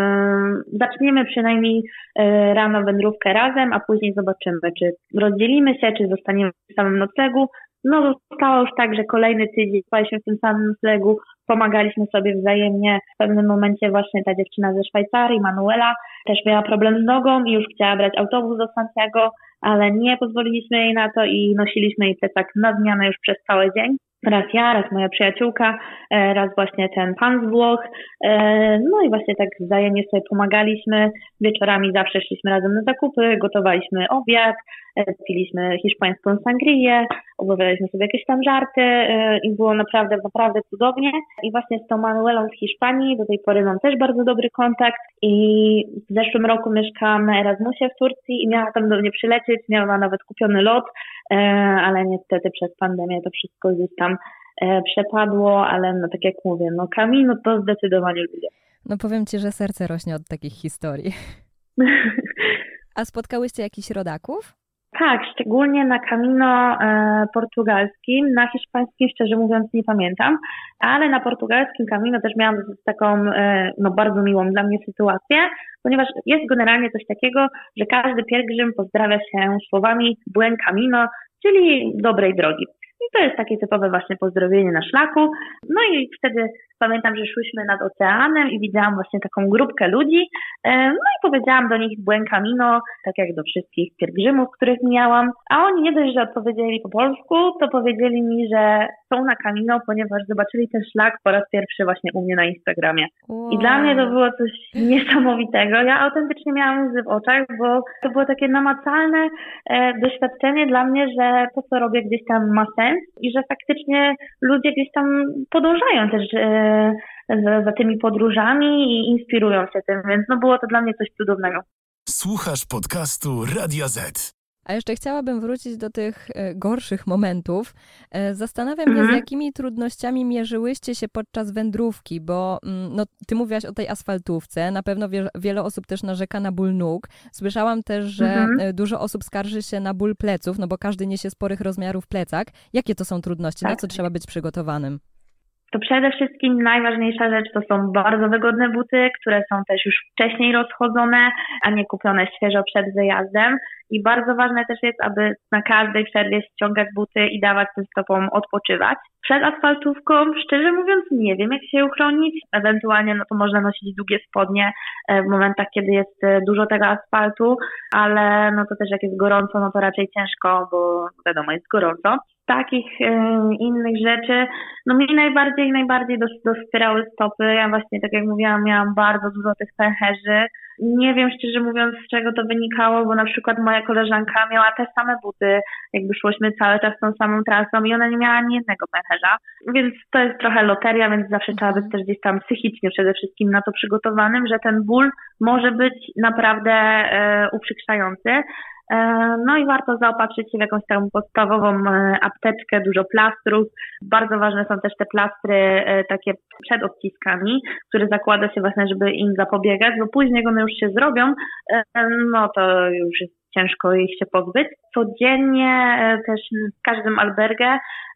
zaczniemy przynajmniej rano wędrówkę razem, a później zobaczymy, czy rozdzielimy się, czy zostaniemy w samym noclegu. No zostało już tak, że kolejny tydzień spaliśmy w tym samym noclegu, pomagaliśmy sobie wzajemnie. W pewnym momencie właśnie ta dziewczyna ze Szwajcarii, Manuela, też miała problem z nogą i już chciała brać autobus do Santiago, ale nie pozwoliliśmy jej na to i nosiliśmy jej plecak na zmianę już przez cały dzień raz ja, raz moja przyjaciółka, e, raz właśnie ten pan z Włoch. E, no i właśnie tak wzajemnie sobie pomagaliśmy. Wieczorami zawsze szliśmy razem na zakupy, gotowaliśmy obiad, e, piliśmy hiszpańską sangrię, obawialiśmy sobie jakieś tam żarty i było naprawdę, naprawdę cudownie. I właśnie z tą Manuelą z Hiszpanii do tej pory mam też bardzo dobry kontakt i w zeszłym roku mieszkam na Erasmusie w Turcji i miała tam do mnie przylecieć, miała nawet kupiony lot, ale niestety przez pandemię to wszystko gdzieś tam e, przepadło, ale no tak jak mówię, no Camino to zdecydowanie lubię. No powiem Ci, że serce rośnie od takich historii. A spotkałyście jakichś rodaków? Tak, szczególnie na Camino e, portugalskim, na hiszpańskim szczerze mówiąc nie pamiętam, ale na portugalskim Camino też miałam taką e, no, bardzo miłą dla mnie sytuację, ponieważ jest generalnie coś takiego, że każdy pielgrzym pozdrawia się słowami Buen Camino, czyli dobrej drogi. I to jest takie typowe właśnie pozdrowienie na szlaku. No i wtedy pamiętam, że szłyśmy nad oceanem i widziałam właśnie taką grupkę ludzi. E, no i powiedziałam do nich Buen Camino, tak jak do wszystkich pielgrzymów, których miałam. A oni nie dość, że odpowiedzieli po polsku, to powiedzieli mi, że są na Camino, ponieważ zobaczyli ten szlak po raz pierwszy właśnie u mnie na Instagramie. Wow. I dla mnie to było coś niesamowitego. Ja autentycznie miałam łzy w oczach, bo to było takie namacalne e, doświadczenie dla mnie, że to, co robię gdzieś tam ma sens i że faktycznie ludzie gdzieś tam podążają też e, za, za tymi podróżami i inspirują się tym, więc no było to dla mnie coś cudownego. Słuchasz podcastu Radio Z. A jeszcze chciałabym wrócić do tych e, gorszych momentów. E, zastanawiam się, z mhm. jakimi trudnościami mierzyłyście się podczas wędrówki, bo mm, no, ty mówiłaś o tej asfaltówce, na pewno wie, wiele osób też narzeka na ból nóg. Słyszałam też, że mhm. E, dużo osób skarży się na ból pleców, no bo każdy niesie sporych rozmiarów plecak. Jakie to są trudności? Tak. Na co trzeba być przygotowanym? To przede wszystkim najważniejsza rzecz to są bardzo wygodne buty, które są też już wcześniej rozchodzone, a nie kupione świeżo przed wyjazdem. I bardzo ważne też jest, aby na każdej przerwie ściągać buty i dawać tym stopom odpoczywać. Przed asfaltówką, szczerze mówiąc, nie wiem, jak się uchronić. Ewentualnie no to można nosić długie spodnie e, w momentach, kiedy jest e, dużo tego asfaltu, ale no to też jak jest gorąco, no to raczej ciężko, bo wiadomo, jest gorąco takich e, innych rzeczy, no mi najbardziej, najbardziej dospierały stopy. Ja właśnie, tak jak mówiłam, miałam bardzo dużo tych pęcherzy. Nie wiem szczerze mówiąc, z czego to wynikało, bo na przykład moja koleżanka miała te same buty, jakby szłyśmy cały czas tą samą trasą i ona nie miała ani jednego pęcherza. Więc to jest trochę loteria, więc zawsze trzeba być też gdzieś tam psychicznie przede wszystkim na to przygotowanym, że ten ból może być naprawdę e, uprzykrzający. E, no i warto zaopatrzyć się w jakąś taką podstawową e, apteczkę, dużo plastrów. Bardzo ważne są też te plastry e, takie przed odciskami, które zakłada się właśnie, żeby im zapobiegać, bo później one już się zrobią, no to już jest ciężko ich się pozbyć. Codziennie e, też w każdym albergę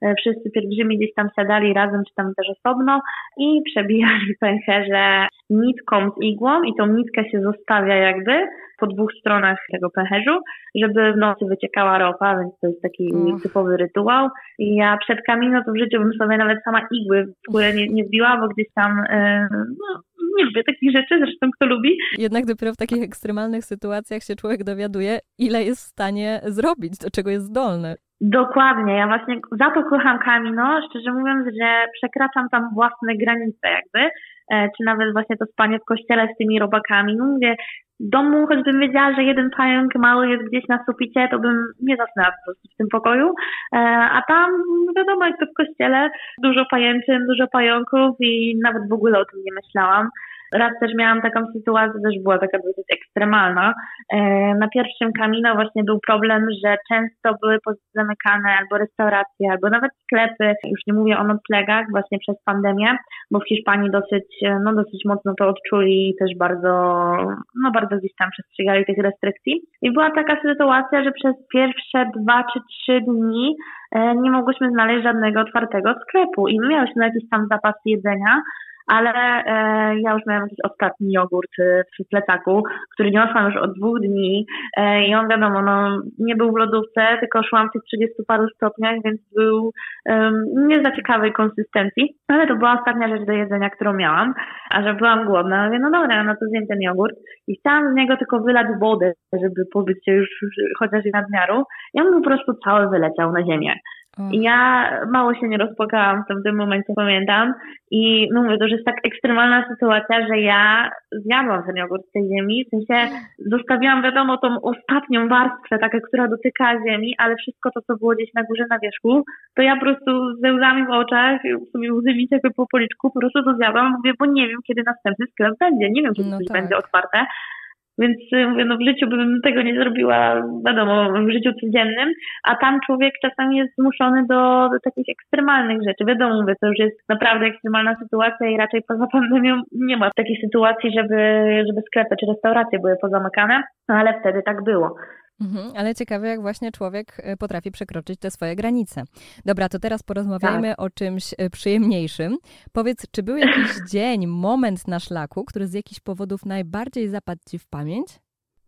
e, wszyscy pielgrzymi gdzieś tam siadali razem, czy tam też osobno i przebijali pęcherze nitką z igłą i tą nitkę się zostawia jakby po dwóch stronach tego pęcherzu, żeby w nocy wyciekała ropa, więc to jest taki typowy rytuał. I ja przed kamino to w życiu bym sobie nawet sama igły w górę nie, nie wbiła, bo gdzieś tam e, no, nie lubię takich rzeczy, zresztą kto lubi. Jednak dopiero w takich ekstremalnych sytuacjach się człowiek dowiaduje, ile jest w stanie zrobić, do czego jest zdolny. Dokładnie, ja właśnie za to kocham Kamino, szczerze mówiąc, że przekraczam tam własne granice jakby, e, czy nawet właśnie to spanie w kościele z tymi robakami, no mówię, domu, choćbym wiedziała, że jeden pająk mały jest gdzieś na suficie, to bym nie zasnęła po prostu w tym pokoju. E, a tam, wiadomo, jak to w kościele, dużo pajęczyn, dużo pająków i nawet w ogóle o tym nie myślałam. Raz też miałam taką sytuację, też była taka dosyć ekstremalna. E, na pierwszym Kamino właśnie był problem, że często były zamykane albo restauracje, albo nawet sklepy. Już nie mówię o noclegach właśnie przez pandemię, bo w Hiszpanii dosyć, no dosyć mocno to odczuli i też bardzo, no bardzo gdzieś tam przestrzegali tych restrykcji. I była taka sytuacja, że przez pierwsze dwa czy trzy dni e, nie mogłyśmy znaleźć żadnego otwartego sklepu i my miałyśmy jakiś tam zapas jedzenia, ale e, ja już miałam jakiś ostatni jogurt e, w plecaku, który niosłam już od dwóch dni e, i on wiadomo, no, nie był w lodówce, tylko szłam w tych 30 paru stopniach, więc był um, nie za ciekawej konsystencji, ale to była ostatnia rzecz do jedzenia, którą miałam, a że byłam głodna, mówię, no dobra, no to zjem ten jogurt. I chciałam z niego tylko wylać wodę, żeby pobyć się już chociaż nadmiaru. I on po prostu cały wyleciał na ziemię. Ja mało się nie rozpłakałam w tym momencie, pamiętam. I no mówię, to już jest tak ekstremalna sytuacja, że ja zjadłam ten jogurt z tej ziemi, w sensie zostawiłam, wiadomo, tą ostatnią warstwę, taką, która dotyka ziemi, ale wszystko to, co było gdzieś na górze, na wierzchu, to ja po prostu ze łzami w oczach, w sumie łzy mi ciekły po policzku, po prostu to zjadłam, mówię, bo nie wiem, kiedy następny sklep będzie, nie wiem, czy no coś tak. będzie otwarte, więc y, mówię, no w życiu bym tego nie zrobiła, wiadomo, w życiu codziennym, a tam człowiek czasami jest zmuszony do, do takich ekstremalnych rzeczy. Wiadomo, mówię, to już jest naprawdę ekstremalna sytuacja i raczej poza pandemią nie ma takiej sytuacji, żeby, żeby sklepy czy restauracje były pozamykane, no ale wtedy tak było. Mhm, ale ciekawe, jak właśnie człowiek y, potrafi przekroczyć te swoje granice. Dobra, to teraz porozmawiajmy tak. o czymś y, przyjemniejszym. Powiedz, czy był jakiś dzień, moment na szlaku, który z jakichś powodów najbardziej zapadł Ci w pamięć?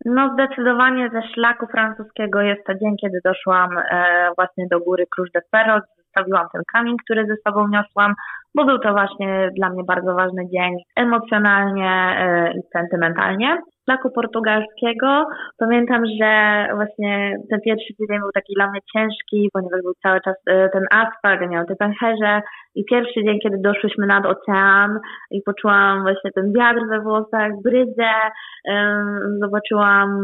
No zdecydowanie ze szlaku francuskiego jest to dzień, kiedy doszłam e, właśnie do góry Cruz de Ferro, zostawiłam ten kamień, który ze sobą niosłam, bo był to właśnie dla mnie bardzo ważny dzień emocjonalnie e, i sentymentalnie szlaku portugalskiego. Pamiętam, że właśnie ten pierwszy tydzień był taki dla mnie ciężki, ponieważ był cały czas e, ten asfalt, miał te pęcherze i pierwszy dzień, kiedy doszłyśmy nad ocean i poczułam właśnie ten wiatr we włosach, brydzę, zobaczyłam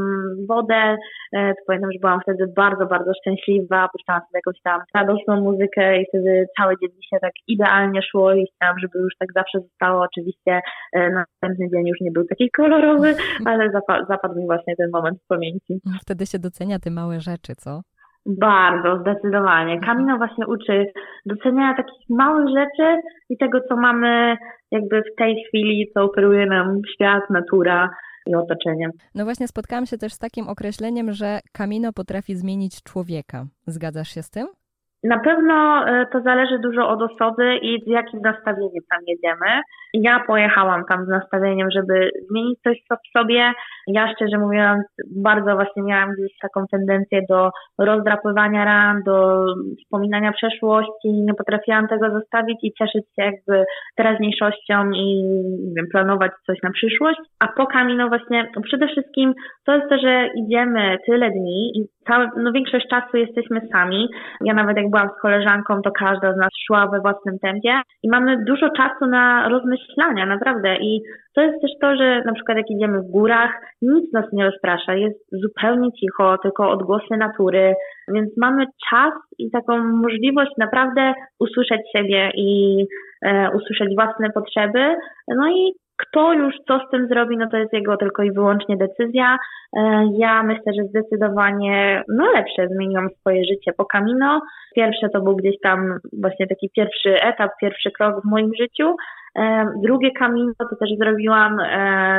wodę, e, to pamiętam, że byłam wtedy bardzo, bardzo szczęśliwa, puszczałam sobie jakąś tam radosną muzykę i wtedy cały dzień mi się tak idealnie szło i chciałam, żeby już tak zawsze zostało. Oczywiście e, następny dzień już nie był taki kolorowy, ale zapadł, mi właśnie ten moment w pamięci. Wtedy się docenia te małe rzeczy, co? Bardzo, zdecydowanie. Mhm. Kamino właśnie uczy doceniania takich małych rzeczy i tego, co mamy jakby w tej chwili, co oferuje nam świat, natura i otoczenie. No właśnie spotkałam się też z takim określeniem, że Kamino potrafi zmienić człowieka. Zgadzasz się z tym? Na pewno e, to zależy dużo od osoby i z jakim nastawieniem tam jedziemy. Ja pojechałam tam z nastawieniem, żeby zmienić coś w sobie. Ja szczerze mówiąc, bardzo właśnie miałam gdzieś taką tendencję do rozdrapywania ran, do wspominania przeszłości. Nie potrafiłam tego zostawić i cieszyć się jakby teraźniejszością i wiem, planować coś na przyszłość. A po Kamino właśnie przede wszystkim to jest to, że idziemy tyle dni i całe, no większość czasu jesteśmy sami. Ja nawet jak byłam z koleżanką, to każda z nas szła we własnym tempie i mamy dużo czasu na rozmyślania, naprawdę. I to jest też to, że na przykład jak idziemy w górach, nic nas nie rozprasza, jest zupełnie cicho, tylko odgłosy natury, więc mamy czas i taką możliwość naprawdę usłyszeć siebie i e, usłyszeć własne potrzeby. No i kto już co z tym zrobi, no to jest jego tylko i wyłącznie decyzja. E, ja myślę, że zdecydowanie no lepsze zmieniłam swoje życie po Camino. Pierwsze to był gdzieś tam właśnie taki pierwszy etap, pierwszy krok w moim życiu, Drugie Camino to też zrobiłam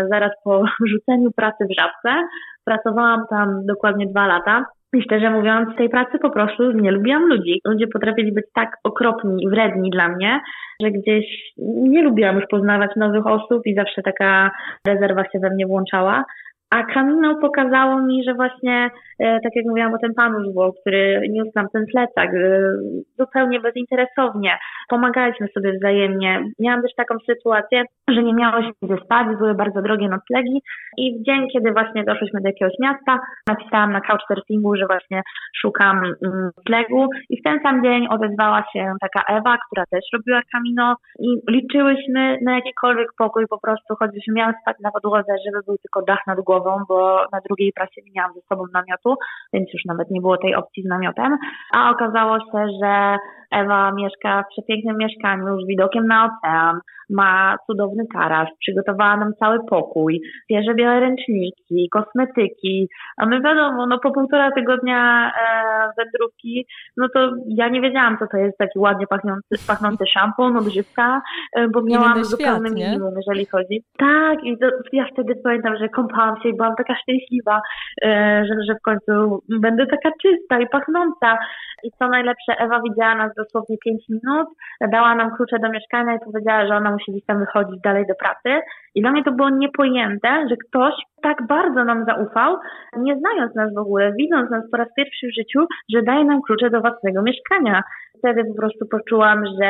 zaraz po rzuceniu pracy w Żabce. Pracowałam tam dokładnie dwa lata. I szczerze mówiąc, tej pracy po prostu nie lubiłam ludzi. Ludzie potrafili być tak okropni i wredni dla mnie, że gdzieś nie lubiłam już poznawać nowych osób i zawsze taka rezerwa się we mnie włączała. A Camino pokazało mi, że właśnie, e, tak jak mówiłam o tym panu z który niósł nam ten plecak e, zupełnie bezinteresownie, pomagaliśmy sobie wzajemnie. Miałam też taką sytuację, że nie miało gdzie spać, były bardzo drogie noclegi i w dzień, kiedy właśnie doszliśmy do jakiegoś miasta, napisałam na couchsurfingu, że właśnie szukam mm, noclegu i w ten sam dzień odezwała się taka Ewa, która też robiła Camino i liczyłyśmy na jakikolwiek pokój po prostu, choćbyśmy miały spać na podłodze, żeby był tylko dach nad głową głową, bo na drugiej prasie nie miałam ze sobą namiotu, więc już nawet nie było tej opcji z namiotem. A okazało się, że Ewa mieszka w przepięknym mieszkaniu z widokiem na ocean, ma cudowny taras, przygotowała nam cały pokój, bierze białe ręczniki, kosmetyki, a my wiadomo, no po półtora tygodnia e, wędrówki, no to ja nie wiedziałam, co to jest taki ładnie pachnący, pachnący szampon, odżywka, e, bo miałam zupełnie minimum, jeżeli chodzi. Tak, i ja wtedy pamiętam, że kąpałam się i byłam taka szczęśliwa, e, że, że w końcu będę taka czysta i pachnąca. I co najlepsze, Ewa widziała nas dosłownie 5 minut, dała nam klucze do mieszkania i powiedziała, że ona musi gdzieś tam wychodzić dalej do pracy. I dla mnie to było niepojęte, że ktoś tak bardzo nam zaufał, nie znając nas w ogóle, widząc nas po raz pierwszy w życiu, że daje nam klucze do własnego mieszkania. Wtedy po prostu poczułam, że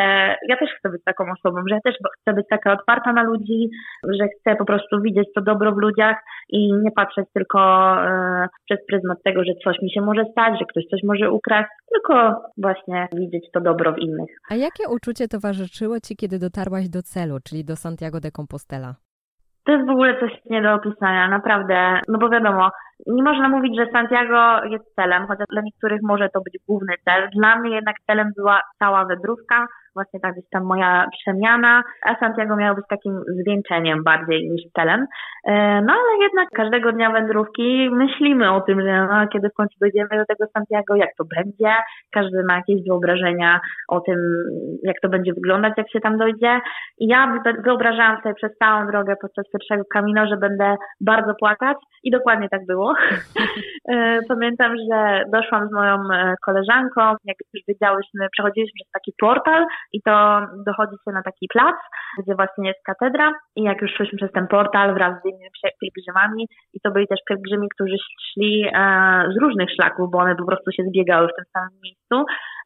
ja też chcę być taką osobą, że ja też chcę być taka otwarta na ludzi, że chcę po prostu widzieć to dobro w ludziach i nie patrzeć tylko e, przez pryzmat tego, że coś mi się może stać, że ktoś coś może ukraść, tylko właśnie widzieć to dobro w innych. A jakie uczucie towarzyszyło Ci, kiedy dotarłaś do celu, czyli do Santiago de Compostela? To jest w ogóle coś nie do opisania, naprawdę. No bo wiadomo, nie można mówić, że Santiago jest celem, chociaż dla niektórych może to być główny cel. Dla mnie jednak celem była cała wędrówka, właśnie tak gdzieś tam moja przemiana, a Santiago miało być takim zwieńczeniem bardziej niż celem. E, no ale jednak każdego dnia wędrówki myślimy o tym, że no, kiedy w końcu dojdziemy do tego Santiago, jak to będzie. Każdy ma jakieś wyobrażenia o tym, jak to będzie wyglądać, jak się tam dojdzie. I ja wyobrażałam sobie przez całą drogę podczas pierwszego kamino, że będę bardzo płakać i dokładnie tak było. E, pamiętam, że doszłam z moją e, koleżanką, jak już wiedziałyśmy, przechodziliśmy przez taki portal i to dochodzi się na taki plac, gdzie właśnie jest katedra i jak już szliśmy przez ten portal wraz z innymi pielgrzymami i to byli też pielgrzymi, którzy szli e, z różnych szlaków, bo one po prostu się zbiegały w tym samym miejscu.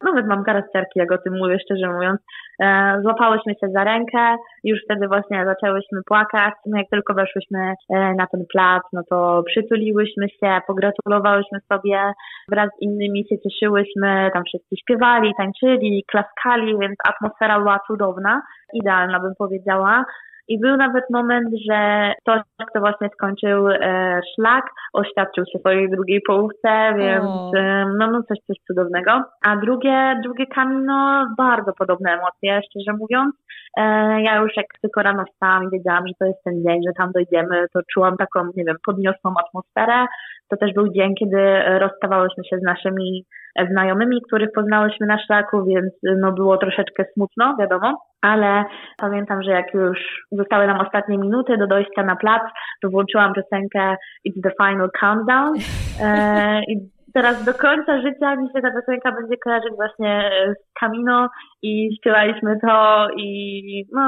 Nawet mam karakterki, jak o tym mówię, szczerze mówiąc. E, złapałyśmy się za rękę, już wtedy właśnie zaczęłyśmy płakać. No jak tylko weszłyśmy e, na ten plac, no to przytuliłyśmy się, pogratulowałyśmy sobie, wraz z innymi się cieszyłyśmy, tam wszyscy śpiewali, tańczyli, klaskali, więc atmosfera była cudowna, idealna bym powiedziała. I był nawet moment, że ktoś, kto właśnie skończył e, szlak, oświadczył się swojej drugiej połówce, więc e, no, no coś, coś cudownego. A drugie, drugie kamino, bardzo podobne emocje, szczerze mówiąc. E, ja już jak tylko rano wstałam i wiedziałam, że to jest ten dzień, że tam dojdziemy, to czułam taką, nie wiem, podniosłą atmosferę. To też był dzień, kiedy rozstawałyśmy się z naszymi znajomymi, których poznałyśmy na szlaku, więc no było troszeczkę smutno, wiadomo, ale pamiętam, że jak już zostały nam ostatnie minuty do dojścia na plac, to włączyłam piosenkę It's the Final Countdown e, i teraz do końca życia mi się ta piosenka będzie kojarzyć właśnie z Camino i śpiewaliśmy to i no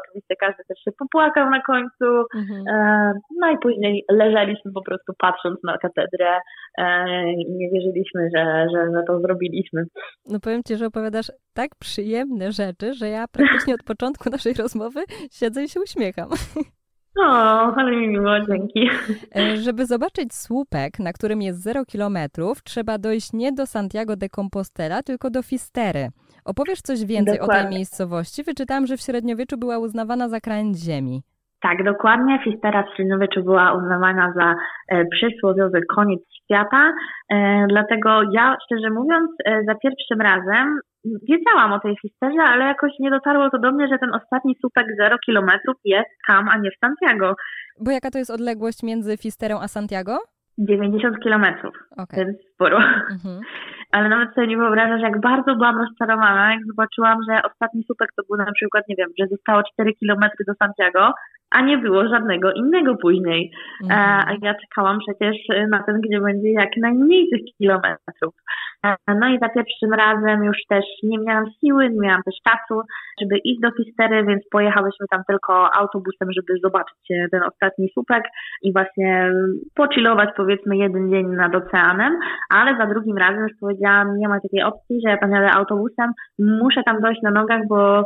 oczywiście każdy też się popłakał na końcu. Mhm. E, no i później leżeliśmy po prostu patrząc na katedrę e, i nie wierzyliśmy, że, że, że to zrobiliśmy. No powiem Ci, że opowiadasz tak przyjemne rzeczy, że ja praktycznie od początku naszej rozmowy siedzę i się uśmiecham. O, ale mi miło, dzięki. E, żeby zobaczyć słupek, na którym jest 0 kilometrów, trzeba dojść nie do Santiago de Compostela, tylko do Fistery. Opowiesz coś więcej dokładnie. o tej miejscowości? Wyczytałam, że w średniowieczu była uznawana za krań ziemi. Tak, dokładnie. Fistera w średniowieczu była uznawana za e, przysłowiowy koniec świata. E, dlatego ja, szczerze mówiąc, e, za pierwszym razem wiedziałam o tej Fisterze, ale jakoś nie dotarło to do mnie, że ten ostatni słupek 0 kilometrów jest tam, a nie w Santiago. Bo jaka to jest odległość między Fisterą a Santiago? 90 kilometrów, okay. więc sporo. Mhm. Ale nawet sobie nie wyobrażasz, jak bardzo byłam rozczarowana, jak zobaczyłam, że ostatni słupek to był na przykład, nie wiem, że zostało 4 kilometry do Santiago, a nie było żadnego innego później. Mhm. E, a ja czekałam przecież na ten, gdzie będzie jak najmniej tych kilometrów. No i za pierwszym razem już też nie miałam siły, nie miałam też czasu, żeby iść do Fistery, więc pojechałyśmy tam tylko autobusem, żeby zobaczyć ten ostatni słupek i właśnie pochillować powiedzmy jeden dzień nad oceanem, ale za drugim razem już powiedziałam, nie ma takiej opcji, że ja tam jadę autobusem, muszę tam dojść na nogach, bo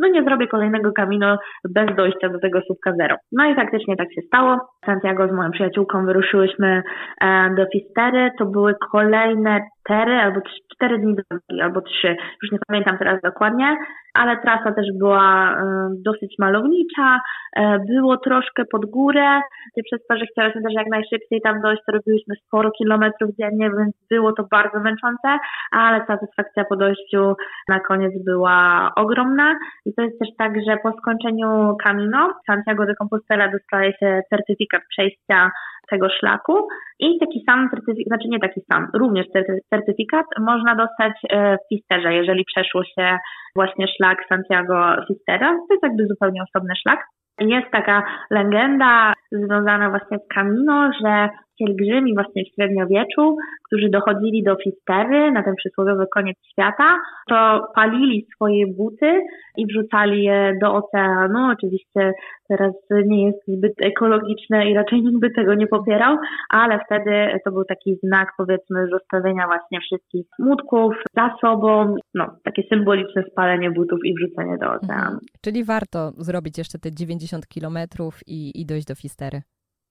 no nie zrobię kolejnego kamino bez dojścia do tego słupka zero. No i faktycznie tak się stało. Santiago z moją przyjaciółką wyruszyłyśmy e, do Fistery, to były kolejne cztery albo cztery dni drogi, albo trzy, już nie pamiętam teraz dokładnie, ale trasa też była y, dosyć malownicza, y, było troszkę pod górę, przez to, że chciałyśmy też jak najszybciej tam dojść, to robiliśmy sporo kilometrów dziennie, więc było to bardzo męczące, ale satysfakcja po dojściu na koniec była ogromna. I to jest też tak, że po skończeniu Camino Santiago de Compostela dostaje się certyfikat przejścia tego szlaku i taki sam certyfikat, znaczy nie taki sam, również certyfikat można dostać e, w Fisterze, jeżeli przeszło się właśnie szlak Santiago Fistera. To jest jakby zupełnie osobny szlak. Jest taka legenda związana właśnie z Camino, że pielgrzymi właśnie w średniowieczu, którzy dochodzili do Fistery na ten przysłowiowy koniec świata, to palili swoje buty i wrzucali je do oceanu. Oczywiście teraz nie jest zbyt ekologiczne i raczej nikt by tego nie popierał, ale wtedy to był taki znak powiedzmy zostawienia właśnie wszystkich smutków za sobą, no takie symboliczne spalenie butów i wrzucenie do oceanu. Mhm. Czyli warto zrobić jeszcze te 90 kilometrów i, i dojść do Fistery.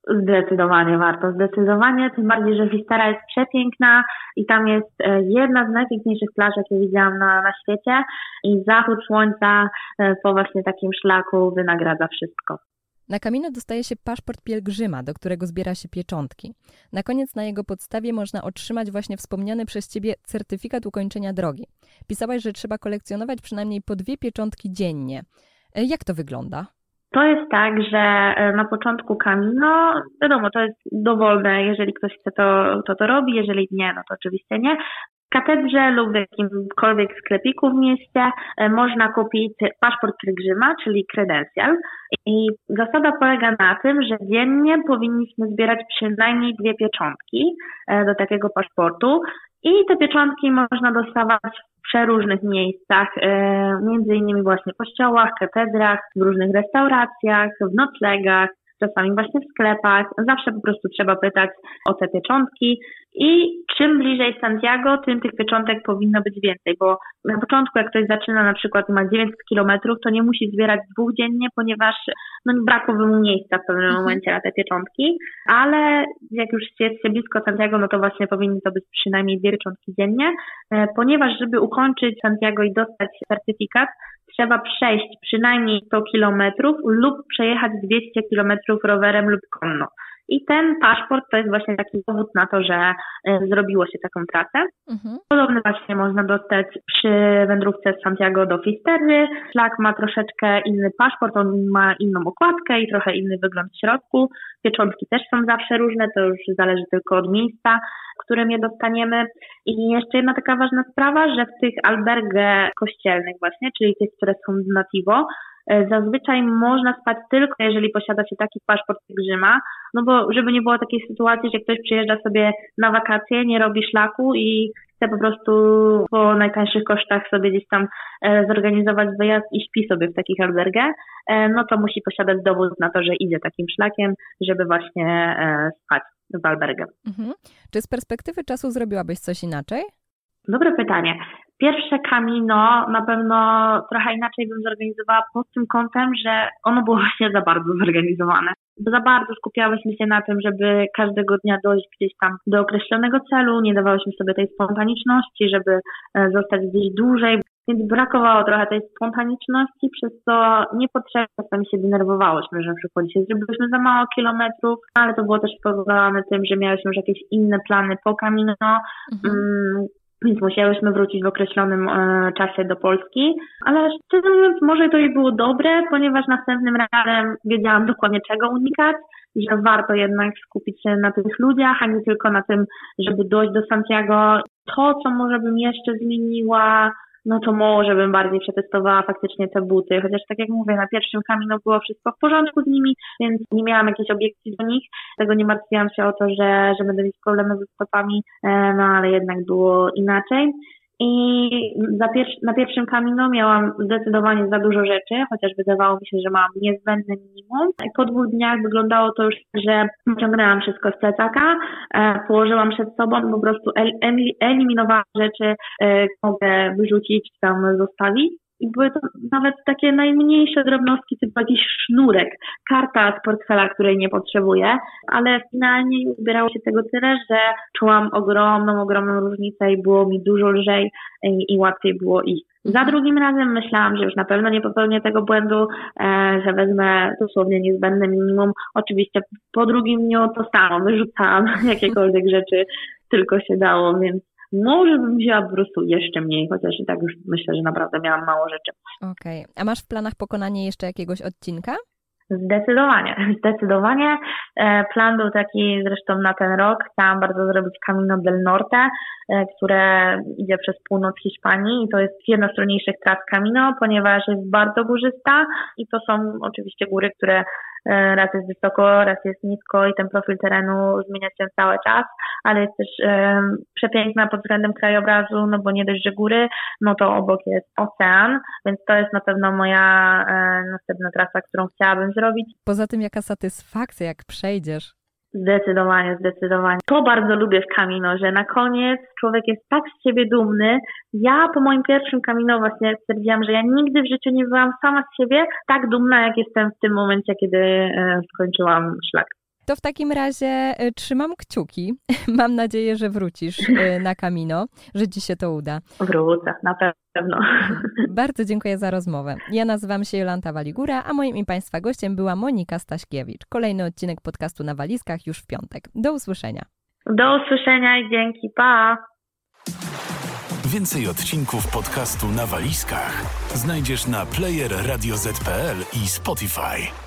Zdecydowanie warto, zdecydowanie, tym bardziej, że Wistara jest przepiękna i tam jest e, jedna z najpiękniejszych plaż, jakie widziałam na, na świecie i zachód słońca e, po właśnie takim szlaku wynagradza wszystko. Na Camino dostaje się paszport pielgrzyma, do którego zbiera się pieczątki. Na koniec na jego podstawie można otrzymać właśnie wspomniany przez ciebie certyfikat ukończenia drogi. Pisałaś, że trzeba kolekcjonować przynajmniej po dwie pieczątki dziennie. E, jak to wygląda? To jest tak, że e, na początku Camino, wiadomo, to jest dowolne, jeżeli ktoś chce to, to to robi, jeżeli nie, no to oczywiście nie. W katedrze lub w jakimkolwiek sklepiku w mieście e, można kupić paszport pielgrzyma, czyli kredencjal. I zasada polega na tym, że dziennie powinniśmy zbierać przynajmniej dwie pieczątki e, do takiego paszportu. I te pieczątki można dostawać przeróżnych miejscach, e, między innymi właśnie w kościołach, katedrach, w różnych restauracjach, w noclegach, czasami właśnie w sklepach. Zawsze po prostu trzeba pytać o te pieczątki i czym bliżej Santiago, tym tych pieczątek powinno być więcej, bo na początku jak ktoś zaczyna na przykład ma 900 kilometrów, to nie musi zbierać dwóch dziennie, ponieważ no, brakło mu miejsca w pewnym mhm. momencie na te pieczątki, ale jak już jest się blisko Santiago, no to właśnie powinny to być przynajmniej dwie pieczątki dziennie, e, ponieważ żeby ukończyć Santiago i dostać certyfikat, trzeba przejść przynajmniej 100 kilometrów lub przejechać 200 kilometrów rowerem lub konno. I ten paszport to jest właśnie taki dowód na to, że y, zrobiło się taką trasę. Mhm. Podobny właśnie można dostać przy wędrówce z Santiago do Fistery. Szlak ma troszeczkę inny paszport, on ma inną okładkę i trochę inny wygląd w środku. Pieczątki też są zawsze różne, to już zależy tylko od miejsca, w którym je dostaniemy. I jeszcze jedna taka ważna sprawa, że w tych albergach kościelnych właśnie, czyli tych, które są z Nativo, zazwyczaj można spać tylko, jeżeli posiada się taki paszport pielgrzyma, no bo żeby nie było takiej sytuacji, że ktoś przyjeżdża sobie na wakacje, nie robi szlaku i chce po prostu po najtańszych kosztach sobie gdzieś tam e, zorganizować wyjazd i śpi sobie w takich albergach, e, no to musi posiadać dowód na to, że idzie takim szlakiem, żeby właśnie spać w albergę. Mhm. Czy z perspektywy czasu zrobiłabyś coś inaczej? Dobre pytanie. Pierwsze Camino na pewno trochę inaczej bym zorganizowała pod tym kątem, że ono było właśnie za bardzo zorganizowane. Za bardzo skupiałyśmy się na tym, żeby każdego dnia dojść gdzieś tam do określonego celu, nie dawałyśmy sobie tej spontaniczności, żeby e, zostać gdzieś dłużej, więc brakowało trochę tej spontaniczności, przez co niepotrzebnie czasami się denerwowałyśmy, że na przykład dzisiaj zrobiliśmy za mało kilometrów, ale to było też spowodowane tym, że miałyśmy już jakieś inne plany po Camino. Mhm. Więc musiałyśmy wrócić w określonym e, czasie do Polski. Ale szczerze mówiąc, może to i było dobre, ponieważ następnym razem wiedziałam dokładnie czego unikać że warto jednak skupić się na tych ludziach, a nie tylko na tym, żeby dojść do Santiago. To, co może bym jeszcze zmieniła, no to może bym bardziej przetestowała faktycznie te buty, chociaż tak jak mówię, na pierwszym kamino było wszystko w porządku z nimi, więc nie miałam jakiejś obiekcji do nich, tego nie martwiłam się o to, że, że będę mieć problemy ze stopami, e, no ale jednak było inaczej. I na pierwszym kamino miałam zdecydowanie za dużo rzeczy, chociaż wydawało mi się, że mam niezbędne minimum. Po dwóch dniach wyglądało to już, że ciągnęłam wszystko z plecaka, e, położyłam przed sobą, po prostu eliminowałam rzeczy, e, mogę wyrzucić, tam zostawić i były to nawet takie najmniejsze drobnostki, typu jakiś sznurek, karta z portfela, której nie potrzebuję, ale finalnie zbierało się tego tyle, że czułam ogromną, ogromną różnicę i było mi dużo lżej i, i łatwiej było iść. Za drugim razem myślałam, że już na pewno nie popełnię tego błędu, e, że wezmę dosłownie niezbędne minimum. Oczywiście po drugim dniu to samo, wyrzucałam jakiekolwiek rzeczy, tylko się dało, więc może bym wzięła po prostu jeszcze mniej, chociaż i tak już myślę, że naprawdę miałam mało rzeczy. Okej. Okay. A masz w planach pokonanie jeszcze jakiegoś odcinka? Zdecydowanie, zdecydowanie. E, plan był taki zresztą na ten rok. Chciałam bardzo zrobić Camino del Norte, e, które idzie przez północ Hiszpanii i to jest jedna z trudniejszych tras Camino, ponieważ jest bardzo górzysta i to są oczywiście góry, które raz jest wysoko, raz jest nisko i ten profil terenu zmienia się cały czas, ale jest też e, przepiękna pod względem krajobrazu, no bo nie dość, że góry, no to obok jest ocean, więc to jest na pewno moja e, następna trasa, którą chciałabym zrobić. Poza tym jaka satysfakcja, jak przejdziesz. Zdecydowanie, zdecydowanie. To bardzo lubię w Camino, że na koniec człowiek jest tak z siebie dumny. Ja po moim pierwszym Camino właśnie stwierdziłam, że ja nigdy w życiu nie byłam sama z siebie tak dumna, jak jestem w tym momencie, kiedy e, skończyłam szlak. To w takim razie e, trzymam kciuki. Mam nadzieję, że wrócisz e, na Camino, że ci się to uda. Wrócę, na pewno. Bardzo dziękuję za rozmowę. Ja nazywam się Jolanta Waligura, a moim i Państwa gościem była Monika Staśkiewicz. Kolejny odcinek podcastu na walizkach już w piątek. Do usłyszenia. Do usłyszenia i dzięki. Pa! Więcej odcinków podcastu na walizkach znajdziesz na player i Spotify.